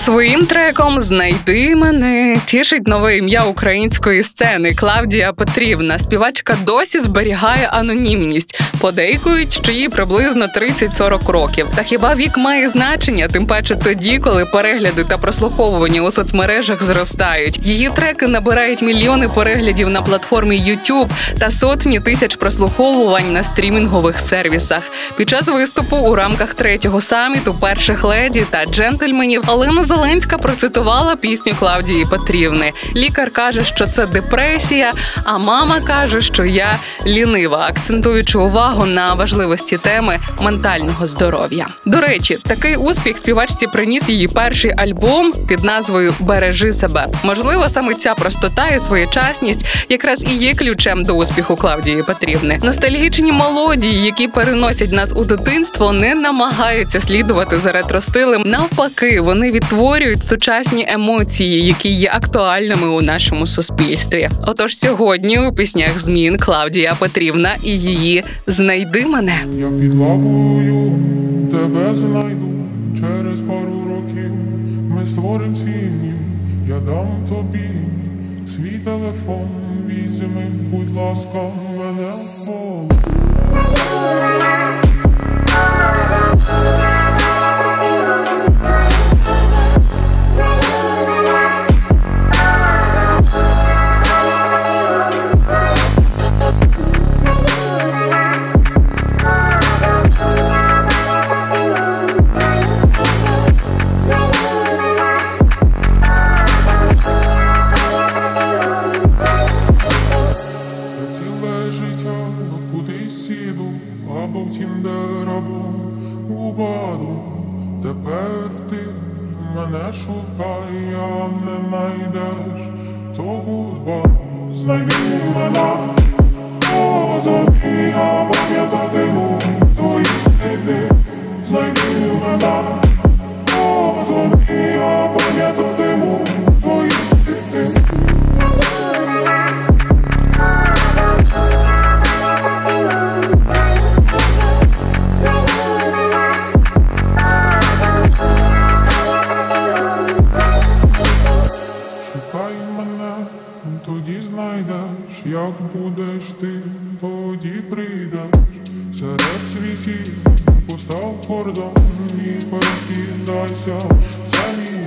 Своїм треком Знайди мене тішить нове ім'я української сцени Клавдія Петрівна. Співачка досі зберігає анонімність. Подейкують, що їй приблизно 30-40 років. Та хіба вік має значення, тим паче тоді, коли перегляди та прослуховування у соцмережах зростають. Її треки набирають мільйони переглядів на платформі YouTube та сотні тисяч прослуховувань на стрімінгових сервісах. Під час виступу у рамках третього саміту перших леді та джентльменів Олена Зеленська процитувала пісню Клавдії Петрівни. Лікар каже, що це депресія, а мама каже, що я лінива, акцентуючи увагу на важливості теми ментального здоров'я. До речі, такий успіх співачці приніс її перший альбом під назвою Бережи себе. Можливо, саме ця простота і своєчасність якраз і є ключем до успіху Клавдії Петрівни. Ностальгічні мелодії, які переносять нас у дитинство, не намагаються слідувати за ретростилем. Навпаки, вони відтворюють сучасні емоції, які є актуальними у нашому суспільстві. Отож, сьогодні у піснях змін Клавдія Петрівна і її Знайди мене. Я під лавою тебе знайду через пару років. Ми створим сім'ю, я дам тобі свій телефон. Візьми, будь ласка, мене у. Тепер ти мене шукай, а не найдеш, то губа, Знайди мене, Шукай мене, тоді знайдеш, як будеш ти, тоді прийдеш. Серед світів постав кордон і перекидайся, за мій